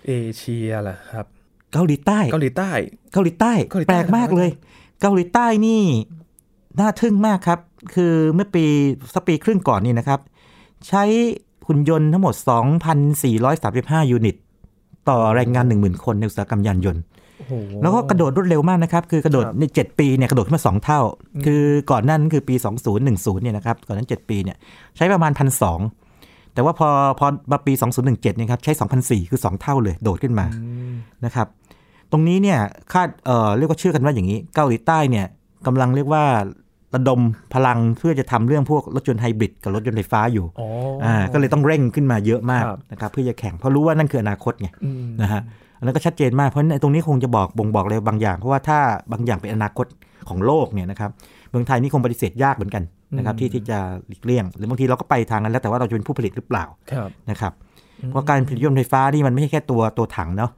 Speaker 1: เอเชียเหรอครับ
Speaker 2: เกาหลีใต้
Speaker 1: เกาหลีใต้
Speaker 2: เกาหลีใต้
Speaker 1: เกาหลีใต้
Speaker 2: แปลกมากเลย เกาหลีใต้นี่น่าทึ่งมากครับ คือเมื่อปีสักปีครึ่งก่อนนี่นะครับ ใช้หุ่นยนต์ทั้งหมด 2,435 ยูนิต ต่อแรงงาน 10,000 คนในอุตสาหกรรมยานยนต์
Speaker 1: โอ้โห
Speaker 2: แล้วก็กระโดดรวดเร็วมากนะครับ คือกระโดด
Speaker 1: ครับ
Speaker 2: ใน 7 ปีเนี่ยกระโดดขึ้นมา 2 เท่า คือก่อนหนั้นคือปี 2010เนี่ยนะครับ ก่อนนั้น 7 ปีเนี่ยใช้ประมาณ1,200แต่ว่าพอพอมาปี 2017เนี่ยครับใช้2,004คือ 2 เท่าเลยโดดขึ้นมา
Speaker 1: อืม
Speaker 2: นะครับ ตรงนี้เนี่ยคาดเอ่อเรียกว่าเชื่อกันว่าอย่างนี้ เกาหลีใต้เนี่ยกำลังเรียกว่าระดมพลังเพื่อจะทำเรื่องพวกรถยนต์ไฮบริดกับรถยนต์ไฟฟ้าอยู่
Speaker 1: อ๋อ
Speaker 2: อ่าก็เลยต้องเร่งขึ้นมาเยอะมาก
Speaker 1: ครับ
Speaker 2: นะครับเพื่อจะแข่งเพราะรู้ว่านั่นคืออนาคตไง
Speaker 1: อืม
Speaker 2: นะฮะ อันนั้นก็ชัดเจนมากเพราะฉะนั้นตรงนี้คงจะบอกบ่งบอกอะไรบางอย่าง เพราะว่าถ้าบางอย่างเป็นอนาคตของโลกเนี่ยนะครับเมืองไทยนี่คงปฏิเสธยากเหมือนกันนะครับที่ที่จะหลีกเลี่ยง หรือบางทีเราก็ไปทางนั้นแล้วแต่ว่าเราจะเป็นผู้ผลิตหรือเปล่า
Speaker 1: ครับ
Speaker 2: นะครับเพราะการผลิตรถยนต์ไฟฟ้านี่มันไม่ใช่แค่ตัวตัวถังเนาะ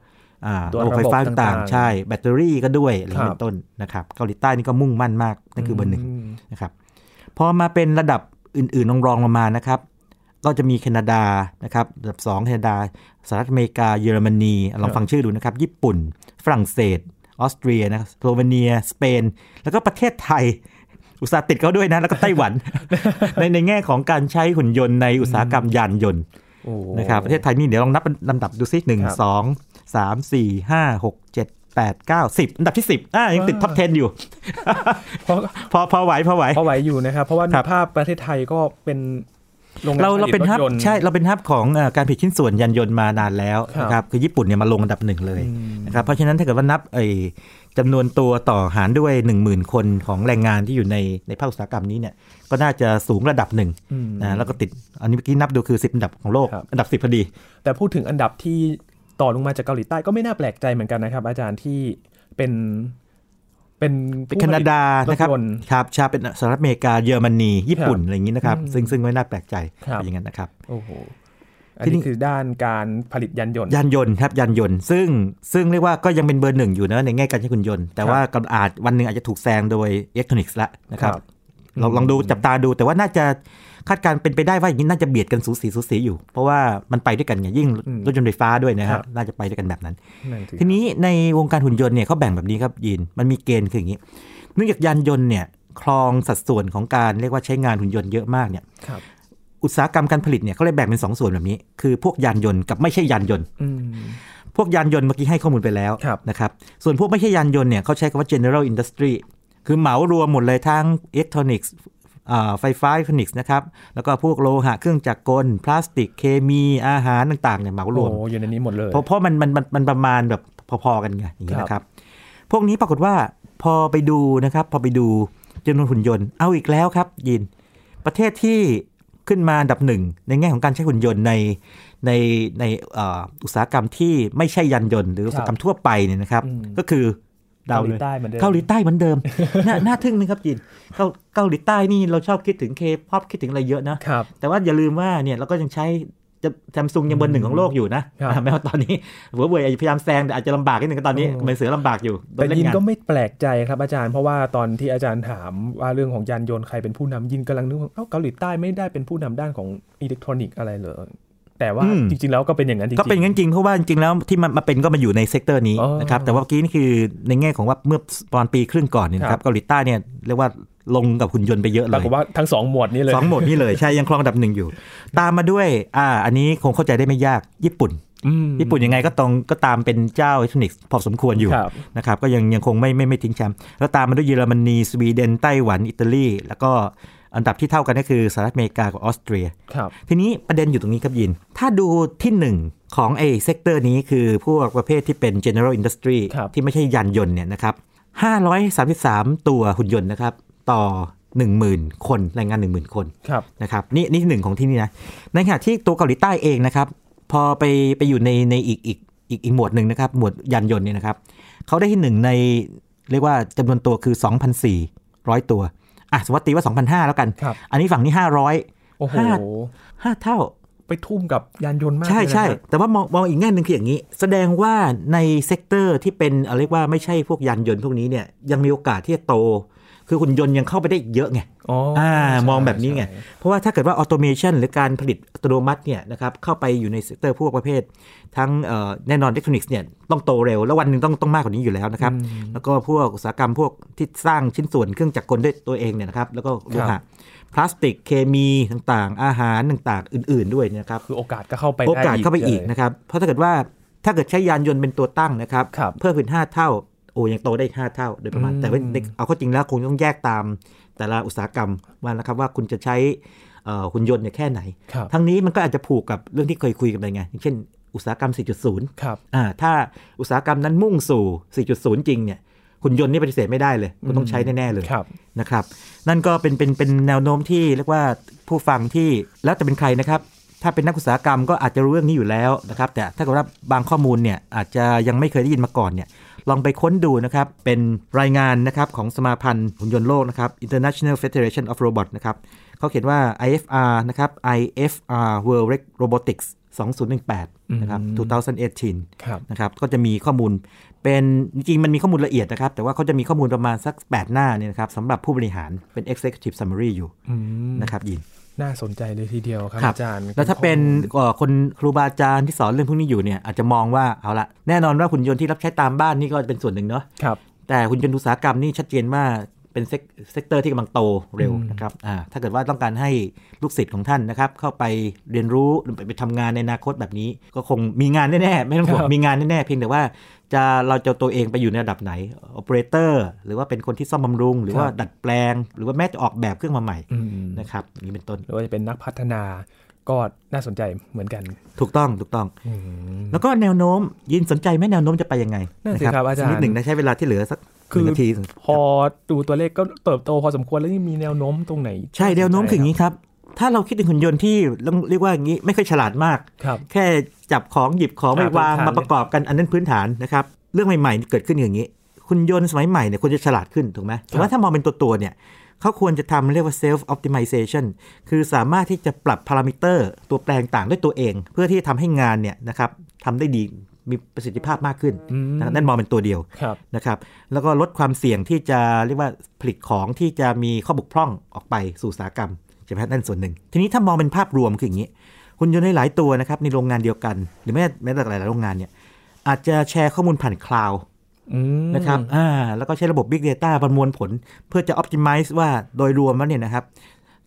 Speaker 2: อ่า
Speaker 1: ตัว
Speaker 2: ระบบไฟฟ้า
Speaker 1: ระบบต่า
Speaker 2: ต่างง
Speaker 1: ๆ
Speaker 2: ๆใช่ แบตเตอรี่ก็ด้วยอะไรอย่างนี้
Speaker 1: ครับ
Speaker 2: เป็นต้นนะครับเกาหลีใต้นี่ก็มุ่งมั่นมากนั่นคือเบอร์หนึ่ง
Speaker 1: ม
Speaker 2: นะครับพอมาเป็นระดับอื่นๆรองๆลงมานะครับ ก็จะมีแคนาดานะครับระดับ2แคนาดาสหรัฐอเมริกาเยอรมนีลองฟังชื่อดูนะครับ ญี่ปุ่น ฝรั่งเศสออสเตรียนะครับสโลเวเนีย สเปน แล้วก็ประเทศไทย อุตส่าห์ติดเขาด้วยนะ แล้วก็ไต้หวัน ในในแง่ของการใช้หุ่นยนต์ในอุตสาหกรรมยานยนต์
Speaker 1: โอ้
Speaker 2: นะครับประเทศไทยนี่เดี๋ยวลองนับเป็นลำดับดูซิหนึ่ง
Speaker 1: ครับ
Speaker 2: สองสามสี่ห้าหกเจ็ดแปดเก้าสิบอันดับที่สิบอ่ายังติด top 10 อยู่
Speaker 1: เพราะ
Speaker 2: พอพอไหวพอไหว
Speaker 1: เพราะไหวอยู่นะครับ เพราะว่า
Speaker 2: ครับ
Speaker 1: ภาพประเทศไทยก็เป็นโรงงาน
Speaker 2: เราเราเป็น hub
Speaker 1: ผลิต
Speaker 2: ร
Speaker 1: ถยนต์
Speaker 2: ใช่เราเป็น hub ของเอ่อการผลิตชิ้นส่วนยานยนต์มานานแล้ว
Speaker 1: ครับ
Speaker 2: นะครับคือญี่ปุ่นเนี่ยมาลงอันดับหนึ่งเลย
Speaker 1: อืม
Speaker 2: นะครับเพราะฉะนั้นถ้าเกิดว่านับไอ้จำนวนตัวต่อหารด้วย 1 0,000 คนของแรงงานที่อยู่ในในภาคอุตสาหกรรมนี้เนี่ยก็น่าจะสูงระดับหนึ่ง
Speaker 1: อืม
Speaker 2: นะแล้วก็ติดอันนี้เมื่อกี้นับดูคือ 10 อันดับของโลก
Speaker 1: ครับ
Speaker 2: อันดับ 10พอดี
Speaker 1: แต่พูดถึงอันดับที่ต่อลงมาจากเกาหลีใต้ก็ไม่น่าแปลกใจเหมือนกันนะครับ อาจารย์ที่เป็น เป็น
Speaker 2: เป็น
Speaker 1: ผู้
Speaker 2: แคนาดา
Speaker 1: ผลิต
Speaker 2: นะครับ
Speaker 1: ถยต์
Speaker 2: ครับชาเป็นสหรัฐอเมริกาเยอรมนี ญี่ปุ่น
Speaker 1: ครับ
Speaker 2: อะไรอย่างนี้นะครับ
Speaker 1: อืม
Speaker 2: ซึ่งซึ่งไม่น่าแปลกใจ
Speaker 1: ครับ
Speaker 2: เป็นอย่างนั้นนะครับ
Speaker 1: โอ้โหอัน
Speaker 2: ทีนี้
Speaker 1: นี้คือด้านการผลิตยานยนต์
Speaker 2: ยานยนต์ครับยานยนต์ ซึ่งซึ่งเรียกว่าก็ยังเป็นเบอร์หนึ่งอยู่นะในแง่การใช้หุ่นยนต์ แต่
Speaker 1: ครับ
Speaker 2: ว่าก็อาจวันหนึ่งอาจจะถูกแซงโดยอิเล็กทรอนิกส์ละนะครับ
Speaker 1: ครับ
Speaker 2: ลอง
Speaker 1: อืม
Speaker 2: ลองดูจับตาดูแต่ว่าน่าจะ คาดการณ์เป็นไปได้ว่าอย่างนี้น่าจะเบียดกันสูสีสูสีอยู่ เพราะว่ามันไปด้วยกันไงยิ่ง
Speaker 1: อืม
Speaker 2: รถยนต์ไฟฟ้าด้วยนะค
Speaker 1: ครั
Speaker 2: รับบน่าจะไปด้วยกันแบบนั้น
Speaker 1: นั่นสิ
Speaker 2: ทีนี้ในวงการหุ่นยนต์เนี่ยเขาแบ่งแบบนี้ครับยีนมันมีเกณฑ์คืออย่างนี้เนื่องจากยานยนต์เนี่ยครองสัดส่วนของการเรียกว่าใช้งานหุ่นยนต์เยอะมากเนี่ย
Speaker 1: ครับ
Speaker 2: อุตสาหกรรมการผลิตเนี่ยเขาเลยแบ่งเป็นสองส่วนแบบนี้ คือพวกยานยนต์กับไม่ใช่ยานยนต์
Speaker 1: อืม
Speaker 2: พวกยานยนต์เมื่อกี้ให้ข้อมูลไปแล้ว
Speaker 1: ครับ
Speaker 2: นะครับ ส่วนพวกไม่ใช่ยานยนต์เนี่ยเขาใช้คำว่า general industry คือเหมารวมหมดเลยทั้ง electronics อ่า ไฟฟ้าอิเล็กทรอนิกส์นะครับ แล้วก็พวกโลหะเครื่องจักรกล พลาสติกเคมีอาหารต่างๆเนี่ยเหมารวม
Speaker 1: โอ้อยู่ในนี้หมดเลย
Speaker 2: เพราะเพราะมันมันมันมันประมาณแบบพอๆกันไงอย่างนี้
Speaker 1: ครับ
Speaker 2: นะครับ พวกนี้ปรากฏว่าพอไปดูนะครับ พอไปดูจำนวนหุ่นยนต์เอาอีกแล้วครับ ยิน ประเทศที่ขึ้นมาอันดับหนึ่งในแง่ของการใช้หุ่นยนต์ในในในเอ่ออุตสาหกรรมที่ไม่ใช่ยานยนต์ หรืออุตสาหกรรมทั่วไปเนี่ยนะครับ
Speaker 1: อืม
Speaker 2: ก็คือ เดา
Speaker 1: เลยเกาหลีใต้เหมือนเดิม
Speaker 2: เกาหลีใต้เหมือนเดิมน่าน่าทึ่งไหมครับจีนเกาเกาหลีใต้นี่เราชอบคิดถึงเคป๊อปคิดถึงอะไรเยอะนะ
Speaker 1: ครับ
Speaker 2: แต่ว่าอย่าลืมว่าเนี่ยเราก็ยังใช้จะซัมซุงยังเบอร์หนึ่งของโลกอยู่นะครับอ่าแม้ว่าตอนนี้หัวเว่ยพยายามแซงแต่อาจจะลำบากนิดนึงตอนนี้
Speaker 1: โอ้
Speaker 2: เหมือนเสือลำบากอยู่โด
Speaker 1: แต่ยินก็ไม่แปลกใจครับอาจารย์เพราะว่าตอนที่อาจารย์ถามว่าเรื่องของยานยนต์ใครเป็นผู้นำยินกำลังนึกว่าเอ้าเกาหลีใต้ไม่ได้เป็นผู้นำด้านของอิเล็กทรอนิกส์อะไรเลย แต่ว่า
Speaker 2: อืม
Speaker 1: จริง ๆ แล้วก็เป็นอย่างนั้นจริงๆ
Speaker 2: ก็เป็นงั้นจริงเพราะว่าจริงๆแล้วที่มันมาเป็นก็มาอยู่ใน sector นี้
Speaker 1: อ๋อ
Speaker 2: นะครับแต่ว่าเมื่อกี้นี่คือในแง่ของว่าเมื่อประมาณปีครึ่งก่อนเนี่ยนะค
Speaker 1: ครั
Speaker 2: รับบเกาหลีใต้เนี่ยเรียกว่าลงกับหุ่นยนต์ไปเยอะเล
Speaker 1: ปรากฏว่าทั้งสองหมวดนี้เลย
Speaker 2: สองหมวดนี้เลยใช่ยังครองอันดับหนึ่งอยู่ ตามมาด้วยอ่าอันนี้คงเข้าใจได้ไม่ยากญี่ปุ่น
Speaker 1: อืม
Speaker 2: ญี่ปุ่นยังไงก็ต้องก็ตามเป็นเจ้าอิเล็กทรอนิกส์พอสมควรอยู่
Speaker 1: ครับ
Speaker 2: นะครับก็ยังยังคงไม่ไม่ไม่ทิ้งแชมป์แล้วตามมาด้วยเยอรมนีสวีเดนไต้หวันอิตาลี แล้วก็ อันดับที่เท่ากันก็คือสหรัฐอเมริกากับออสเตรีย
Speaker 1: ครับ
Speaker 2: ทีนี้ประเด็นอยู่ตรงนี้ครับยิน ถ้าดูที่หนึ่งของไอ้ sector นี้คือพวกประเภทที่เป็น general industry
Speaker 1: ครับ
Speaker 2: ที่ไม่ใช่ยานยนต์เนี่ยนะครับ533 ตัวหุ่นยนต์นะครับ ต่อ 10,000 คนแรงงาน 10,000 คน
Speaker 1: ครับ
Speaker 2: นะครับนี่นี่หนึ่งของที่นี่นะ ในขณะที่ตัวเกาหลีใต้เองนะครับ พอไปไปอยู่ในในอีกอีกอีกอีกหมวดหนึ่งนะครับ หมวดยานยนต์เนี่ยนะครับเขาได้ที่หนึ่งในเรียกว่าจำนวนตัวคือ 2,400 ตัว อะสมมติตีว่า 2,500 แล้วกัน
Speaker 1: ครับ
Speaker 2: อันนี้ฝั่งนี้ 500
Speaker 1: โอ้โห
Speaker 2: ห้าห้าเท่า
Speaker 1: ไปทุ่มกับยานยนต์มาก
Speaker 2: ใช่
Speaker 1: เลยนะ
Speaker 2: ใช่
Speaker 1: ครับ
Speaker 2: แต่ว่ามองมองอีกแง่หนึ่งคืออย่างนี้ แสดงว่าใน sector ที่เป็นอะไรเรียกว่าไม่ใช่พวกยานยนต์พวกนี้เนี่ยยังมีโอกาสที่จะโต คือหุ่นยนต์ยังเข้าไปได้อีกเยอะไง
Speaker 1: อ๋อ
Speaker 2: อ่า
Speaker 1: ใช่
Speaker 2: มองแบบนี้ไง
Speaker 1: ใช่
Speaker 2: เพราะว่าถ้าเกิดว่า automation หรือการผลิตอัตโนมัติเนี่ยนะครับเข้าไปอยู่ใน sector พวกประเภท ทั้งเอ่อแน่นอนอิเล็กทรอนิกส์เนี่ยต้องโตเร็ว แล้ววันหนึ่งต้องต้องมากกว่านี้อยู่แล้วนะครับ แล้วก็พวกอุตสาหกรรมพวกที่สร้างชิ้นส่วนเครื่องจักรกลด้วยตัวเองเนี่ยนะครับแล้วก็โลหะพลาสติกเคมีต่างๆ อาหารต่างๆ อื่น ๆด้วยนะครับ
Speaker 1: คือโอกาสก็เข้าไป
Speaker 2: โอกาสได้เข้าไปอีกเล
Speaker 1: ย
Speaker 2: นะครับเพราะถ้าเกิดว่าถ้าเกิดใช้ยานยนต์เป็นตัวตั้งนะครับ
Speaker 1: ครับ
Speaker 2: เพิ่มเป็นห้าเท่า โอ้ยังโตได้อีกห้าเท่าโดยประมาณ
Speaker 1: อืม
Speaker 2: แต่ว่าในเอาเข้าจริงแล้วคงต้องแยกตามแต่ละอุตสาหกรรมว่านะครับว่าคุณจะใช้เอ่อหุ่นยนต์เนี่ยแค่ไหน
Speaker 1: ครับ
Speaker 2: ทั้งนี้มันก็อาจจะผูกกับเรื่องที่เคยคุยกันไปไงอย่างเช่นอุตสาหกรรม 4.0
Speaker 1: ครับ
Speaker 2: อ่าถ้าอุตสาหกรรมนั้นมุ่งสู่ 4.0 จริงเนี่ยหุ่นยนต์นี่ปฏิเสธไม่ได้เลยคุณต้องใช้แน่ ๆ เลย
Speaker 1: ครับ
Speaker 2: นะครับ นั่นก็เป็นเป็นเป็นแนวโน้มที่เรียกว่าผู้ฟังที่แล้วแต่เป็นใครนะครับ ถ้าเป็นนักอุตสาหกรรมก็อาจจะรู้เรื่องนี้อยู่แล้วนะครับ แต่ถ้าเกิดว่าบางข้อมูลเนี่ยอาจจะยังไม่เคยได้ยินมาก่อนเนี่ย ลองไปค้นดูนะครับ เป็นรายงานนะครับของสมาพันธ์หุ่นยนต์โลกนะครับ International Federation of Robots นะครับเขาเขียนว่า IFR นะครับ IFR World Robotics 2018 นะครับ 2018
Speaker 1: ครับ
Speaker 2: นะครับ ก็จะมีข้อมูลเป็นจริงๆมันมีข้อมูลละเอียดนะครับ แต่ว่าเขาจะมีข้อมูลประมาณสัก 8 หน้าเนี่ยนะครับสำหรับผู้บริหารเป็น executive summary อยู่
Speaker 1: อืม
Speaker 2: นะครับยิน
Speaker 1: น่าสนใจเลยทีเดียวครับ
Speaker 2: ครับ
Speaker 1: อาจารย์
Speaker 2: แล้วถ้าเป็น
Speaker 1: ข้อมูล
Speaker 2: เอ่อคนครูบาอาจารย์ที่สอนเรื่องพวกนี้อยู่เนี่ยอาจจะมองว่าเอาละแน่นอนว่าหุ่นยนต์ที่รับใช้ตามบ้านนี่ก็เป็นส่วนหนึ่งเนาะ
Speaker 1: ครับ
Speaker 2: แต่หุ่นยนต์อุตสาหกรรมนี่ชัดเจนว่า เป็น sec- sector ที่กำลังโตเร็ว
Speaker 1: อืม
Speaker 2: นะครับอ่าถ้าเกิดว่าต้องการให้ลูกศิษย์ของท่านนะครับ เข้าไปเรียนรู้หรือไปทำงานในอนาคตแบบนี้ ก็คงมีงานแน่ๆไม่ต้องห่วงมีงานแน่ๆเพียงแต่ว่าจะเราจะเอาตัวเองไปอยู่ในระดับไหนโอเปอเรเตอร์หรือว่าเป็นคนที่ซ่อมบำรุง หรือว่าดัดแปลง หรือว่าแม้จะออกแบบเครื่องมาใหม่
Speaker 1: อืมม
Speaker 2: นะครับอย่างนี้เป็นต้น
Speaker 1: หรือว่าจะเป็นนักพัฒนาก็น่าสนใจเหมือนกัน
Speaker 2: ถูกต้องถูกต้อง
Speaker 1: อืม
Speaker 2: แล้วก็แนวโน้มยินสนใจไหมแนวโน้มจะไปยังไง
Speaker 1: นั่นสิครับอาจารย์
Speaker 2: สักนิดหนึ่งนะใช้เวลาที่เหลือสักห
Speaker 1: คือ
Speaker 2: นึ่งนาที
Speaker 1: พอดูตัวเลขก็เติบโตพอสมควรแล้วนี่มีแนวโน้มตรงไหน
Speaker 2: ใช่แนวโน้มคืออย่างนี้ครับ ถ้าเราคิดถึงหุ่นยนต์ที่ต้องเรียกว่าอย่างนี้ไม่ค่อยฉลาดมาก
Speaker 1: ครับ
Speaker 2: แค่จับของหยิบของไป
Speaker 1: อ่าวา
Speaker 2: ง
Speaker 1: พื้นฐาน
Speaker 2: มาประกอบกันอันนั้นพื้นฐานนะครับเรื่องใหม่ๆเกิดขึ้นอย่างนี้หุ่นยนต์สมัยใหม่เนี่ยควรจะฉลาดขึ้นถูกไหมแต่ว่าถ้ามองเป็นตัวตัวๆเนี่ยเขาควรจะทำเรียกว่า self optimization คือสามารถที่จะปรับพารามิเตอร์ ตัวแปรต่างๆด้วยตัวเอง เพื่อที่จะทำให้งานเนี่ยนะครับทำได้ดี มีประสิทธิภาพมากขึ้น
Speaker 1: อืม
Speaker 2: นะนั่นมองเป็นตัวเดียว
Speaker 1: ครับ
Speaker 2: นะครับแล้วก็ลดความเสี่ยงที่จะเรียกว่าผลิตของที่จะมีข้อบกพร่องออกไปสู่อุตสาหกรรมใช่ไหมฮะนั่นส่วนหนึ่ง ทีนี้ถ้ามองเป็นภาพรวมคืออย่างนี้หุ่นยนต์ในหลายตัวนะครับในโรงงานเดียวกัน หรือแม้แม้แต่หลายๆโรงงานเนี่ยอาจจะแชร์ข้อมูลผ่าน cloud
Speaker 1: อืม
Speaker 2: นะครับอ่าแล้วก็ใช้ระบบ Big Data ประมวลผล เพื่อจะ optimize ว่าโดยรวมแล้วเนี่ยนะครับ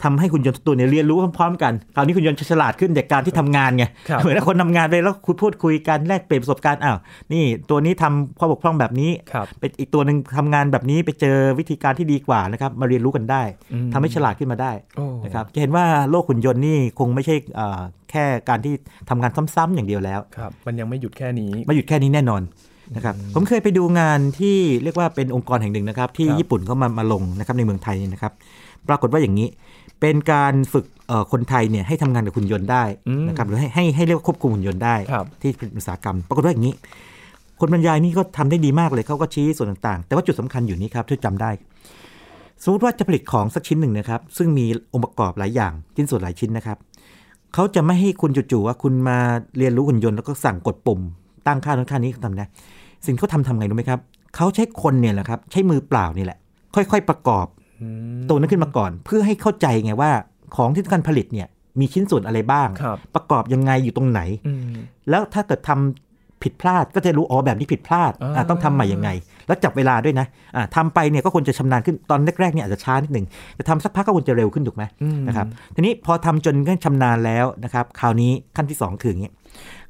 Speaker 2: ทำให้หุ่นยนต์ทุกตัวเนี่ยเรียนรู้พร้อมๆกัน คราวนี้หุ่นยนต์จะฉลาดขึ้นจากการที่ทำงานไง
Speaker 1: ครับ
Speaker 2: เหมือนถ้าคนทำงานไปแล้วคุยพูดคุยกันแลกเปลี่ยนประสบการณ์ อ้าว นี่ตัวนี้ทำข้อบกพร่องแบบนี้
Speaker 1: ครับ
Speaker 2: ไปอีกตัวหนึ่งทำงานแบบนี้ไปเจอวิธีการที่ดีกว่านะครับ มาเรียนรู้กันได้
Speaker 1: อืม
Speaker 2: ทำให้ฉลาดขึ้นมาได้
Speaker 1: โอ้
Speaker 2: นะครับ จะเห็นว่าโลกหุ่นยนต์นี่คงไม่ใช่เอ่อแค่การที่ทำงานซ้ำๆอย่างเดียวแล้ว
Speaker 1: ครับ มันยังไม่หยุดแค่นี้
Speaker 2: ไม่หยุดแค่นี้แน่นอนนะครับผมเคยไปดูงานที่เรียกว่าเป็นองค์กรแห่งหนึ่งนะครับ ที่
Speaker 1: ครับ
Speaker 2: ญี่ปุ่นเขามามาลงนะครับในเมืองไทยนี่นะครับ ปรากฏว่าอย่างนี้ เป็นการฝึกเอ่อคนไทยเนี่ยให้ทำงานกับหุ่นยนต์ได้
Speaker 1: อืม
Speaker 2: นะครับหรือให้ให้ให้เรียกว่าควบคุมหุ่นยนต์ได้
Speaker 1: ครับ
Speaker 2: ที่เป็นอุตสาหกรรม ปรากฏว่าอย่างนี้ คนบรรยายนี่ก็ทำได้ดีมากเลยเขาก็ชี้ส่วนต่างๆ แต่ว่าจุดสำคัญอยู่นี่ครับที่จำได้ สมมติว่าจะผลิตของสักชิ้นหนึ่งนะครับ ซึ่งมีองค์ประกอบหลายอย่างชิ้นส่วนหลายชิ้นนะครับเขาจะไม่ให้คุณจู่ๆว่าคุณมาเรียนรู้หุ่นยนต์แล้วก็สั่งกดปุ่ม ตั้งค่านั้นค่านี้ทำได้สิ่งที่เขาทำทำไงรู้ไหมครับเขาใช้คนเนี่ยแหละครับใช้มือเปล่านี่แหละ ค่อย ๆ ประกอบ
Speaker 1: อืม
Speaker 2: ตัวนั้นขึ้นมาก่อน เพื่อให้เข้าใจไงว่าของที่ต้องการผลิตเนี่ยมีชิ้นส่วนอะไรบ้าง
Speaker 1: ครับ
Speaker 2: ประกอบยังไงอยู่ตรงไหน
Speaker 1: อืม
Speaker 2: แล้วถ้าเกิดทำผิดพลาดก็จะรู้อ๋อแบบนี้ผิดพลาด
Speaker 1: อ่า
Speaker 2: อ่าต้องทำใหม่ยังไง แล้วจับเวลาด้วยนะอ่าทำไปเนี่ยก็ควรจะชำนาญขึ้นตอนแรกๆเนี่ยอาจจะช้านิดหนึ่งแต่ทำสักพักก็ควรจะเร็วขึ้นถูกไหม
Speaker 1: อืม
Speaker 2: นะครับทีนี้พอทำจนชำนาญแล้วนะครับคราวนี้ขั้นที่สองคืออย่างนี้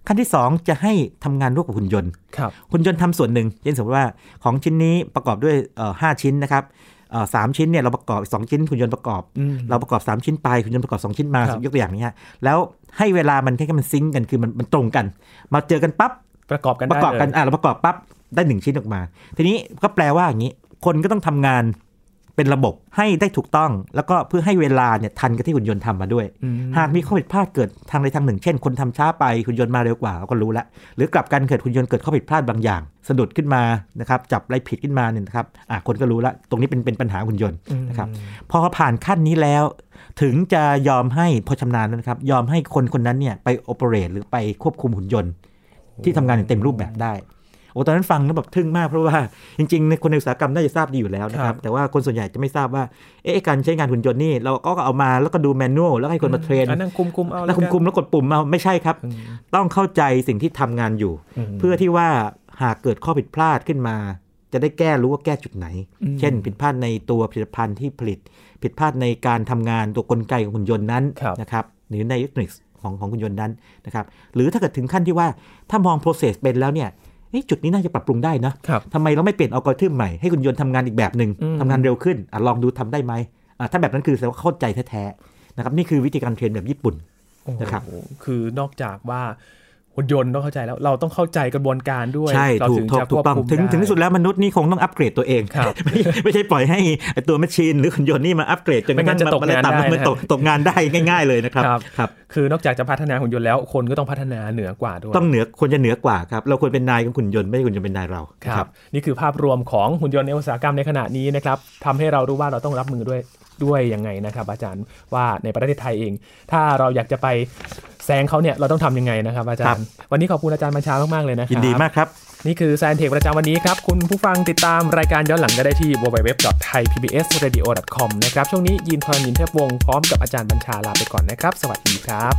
Speaker 2: ขั้นที่สองจะให้ทำงานร่วมกับหุ่นยนต์
Speaker 1: ครับ
Speaker 2: หุ่นยนต์ทำส่วนหนึ่งเช่นสมมติว่าของชิ้นนี้ประกอบด้วยเอ่อห้าชิ้นนะครับเอ่อ สามชิ้นเนี่ยเราประกอบอีกสองชิ้นหุ่นยนต์ประกอบ
Speaker 1: อืม
Speaker 2: เราประกอบ 3 ชิ้นไปหุ่นยนต์ประกอบ 2 ชิ้นมา
Speaker 1: ครับ
Speaker 2: ยกตัวอย่างนี้ฮะแล้วให้เวลามันแค่มันซิงก์กันคือมันมันตรงกัน มาเจอกันปั๊บ
Speaker 1: ประกอบกัน
Speaker 2: ป
Speaker 1: ได้
Speaker 2: ระกอบกัน
Speaker 1: เลย
Speaker 2: อะเราประกอบปั๊บได้หนึ่งชิ้นออกมา ทีนี้ก็แปลว่าอย่างนี้ คนก็ต้องทำงาน เป็นระบบให้ได้ถูกต้อง แล้วก็เพื่อให้เวลาเนี่ยทันกับที่หุ่นยนต์ทำมาด้วย
Speaker 1: อืม
Speaker 2: หากมีข้อผิดพลาดเกิดทางใดทางหนึ่ง เช่น คนทำช้าไปหุ่นยนต์มาเร็วกว่าเราก็รู้แล้วหรือกลับกันเกิดหุ่นยนต์เกิดข้อผิดพลาดบางอย่าง สะดุดขึ้นมานะครับจับอะไรผิดขึ้นมาเนี่ยนะครับอะคนก็รู้แล้วตรงนี้เป็นเป็นปัญหาหุ่นยนต์นะครับพอผ่านขั้นนี้แล้วถึงจะยอมให้พอชำนาญแล้วนะครับยอมให้คนคนนั้นเนี่ยไปโอเปเรตหรือไปควบคุมหุ่นยนต์ ที่ทำงานอย่างเต็มรูปแบบได้ โอ้ตอนนั้นฟังแล้วแบบทึ่งมากเพราะว่าจริงๆในคนในอุตสาหกรรมน่าจะทราบดีอยู่แล้วนะค
Speaker 1: ครั
Speaker 2: รับ
Speaker 1: บ
Speaker 2: แต่ว่าคนส่วนใหญ่จะไม่ทราบว่าเอ๊ะการใช้งานหุ่นยนต์นี่เราก็เอามาแล้วก็ดูแมนนวลแล้วให้คนมาเทรน
Speaker 1: อันนั่งคุมคุมๆเอา
Speaker 2: แล้วคุมๆแล้วกดปุ่มเอาไม่ใช่ครับ
Speaker 1: อืม
Speaker 2: ต้องเข้าใจสิ่งที่ทำงานอยู่
Speaker 1: ม
Speaker 2: เพื่อที่ว่าหากเกิดข้อผิดพลาดขึ้นมา จะได้แก้รู้ว่าแก้จุดไหน
Speaker 1: อืม
Speaker 2: เช่น ผิดพลาดในตัวผลิตภัณฑ์ที่ผลิต ผิดพลาดในการทำงานตัวกลไกของหุ่นยนต์นั้น
Speaker 1: ครับ
Speaker 2: นะครับหรือในอิเล็กทรอนิกส์ของของหุ่นยนต์นั้นนะครับหรือถ้าเกิดถึงขั้นที่ว่าถ้ามอง process เป็นแล้วเนี่ยเอ๊ะ จุดนี้น่าจะปรับปรุงได้นะครับทำไมเราไม่เปลี่ยนอัลกอริทึมใหม่ให้หุ่นยนต์ทำงานอีกแบบหนึ่ง
Speaker 1: อืม
Speaker 2: ทำงานเร็วขึ้นอะลองดูทำได้ไหมอะถ้าแบบนั้นคือแสดงว่าเข้าใจแท้ๆนะครับนี่คือวิธีการเทรนแบบญี่ปุ่นนะครับ
Speaker 1: โอ้โหคือนอกจากว่า หุ่นยนต์ต้องเข้าใจแล้ว เราต้องเข้าใจกระบวนการด้วย
Speaker 2: ใช่
Speaker 1: เรา
Speaker 2: ถูก
Speaker 1: ถึง
Speaker 2: ถูก
Speaker 1: จะ
Speaker 2: ถู
Speaker 1: คว
Speaker 2: ก
Speaker 1: บ
Speaker 2: ต้อง
Speaker 1: คุม
Speaker 2: ถึง
Speaker 1: ได้
Speaker 2: ถึงที่สุดแล้วมนุษย์นี่คงต้องอัปเกรดตัวเอง
Speaker 1: ครับ
Speaker 2: ไม่ไม่ใช่ปล่อยให้ไอ้ตัวแมชชีนหรือหุ่นยนต์นี่มาอัปเกรดจนกระทั่ง
Speaker 1: ไม่งั้นจะตก
Speaker 2: มัได้
Speaker 1: งาน
Speaker 2: ตาม
Speaker 1: ได้
Speaker 2: มัน
Speaker 1: นะ
Speaker 2: ตกตกงานได้ง่าย ๆเลยนะครับ
Speaker 1: ครับ
Speaker 2: ครับ
Speaker 1: คือนอกจากจะพัฒนาหุ่นยนต์แล้วคนก็ต้องพัฒนาเหนือกว่าด้วย
Speaker 2: ต้องเหนือควรจะเหนือกว่าครับเราควรเป็นนายของหุ่นยนต์ไม่ใช่หุ่นยนต์เป็นนายเรา
Speaker 1: ครับนี่คือภาพรวมของหุ่นยนต์ในอุตสาหกรรมในขณะนี้นะครับทำให้เรารู้ว่าเราต้องรับมือด้วย ด้วยยังไงนะครับ อาจารย์ว่าในประเทศไทยเอง ถ้าเราอยากจะไปแซงเขาเนี่ยเราต้องทำยังไงนะครับ อาจารย์ วันนี้ขอบคุณอาจารย์บัญชามาก ๆ เลยนะครับ
Speaker 2: ยินดีมากครับ
Speaker 1: นี่คือแซนเทคประจำวันนี้ครับ คุณผู้ฟังติดตามรายการย้อนหลังก็ได้ที่ www.thaipbsradio.com นะครับ ช่วงนี้ยินทรณินเทพวงศ์พร้อมกับอาจารย์บัญชาลาไปก่อนนะครับ สวัสดีครับ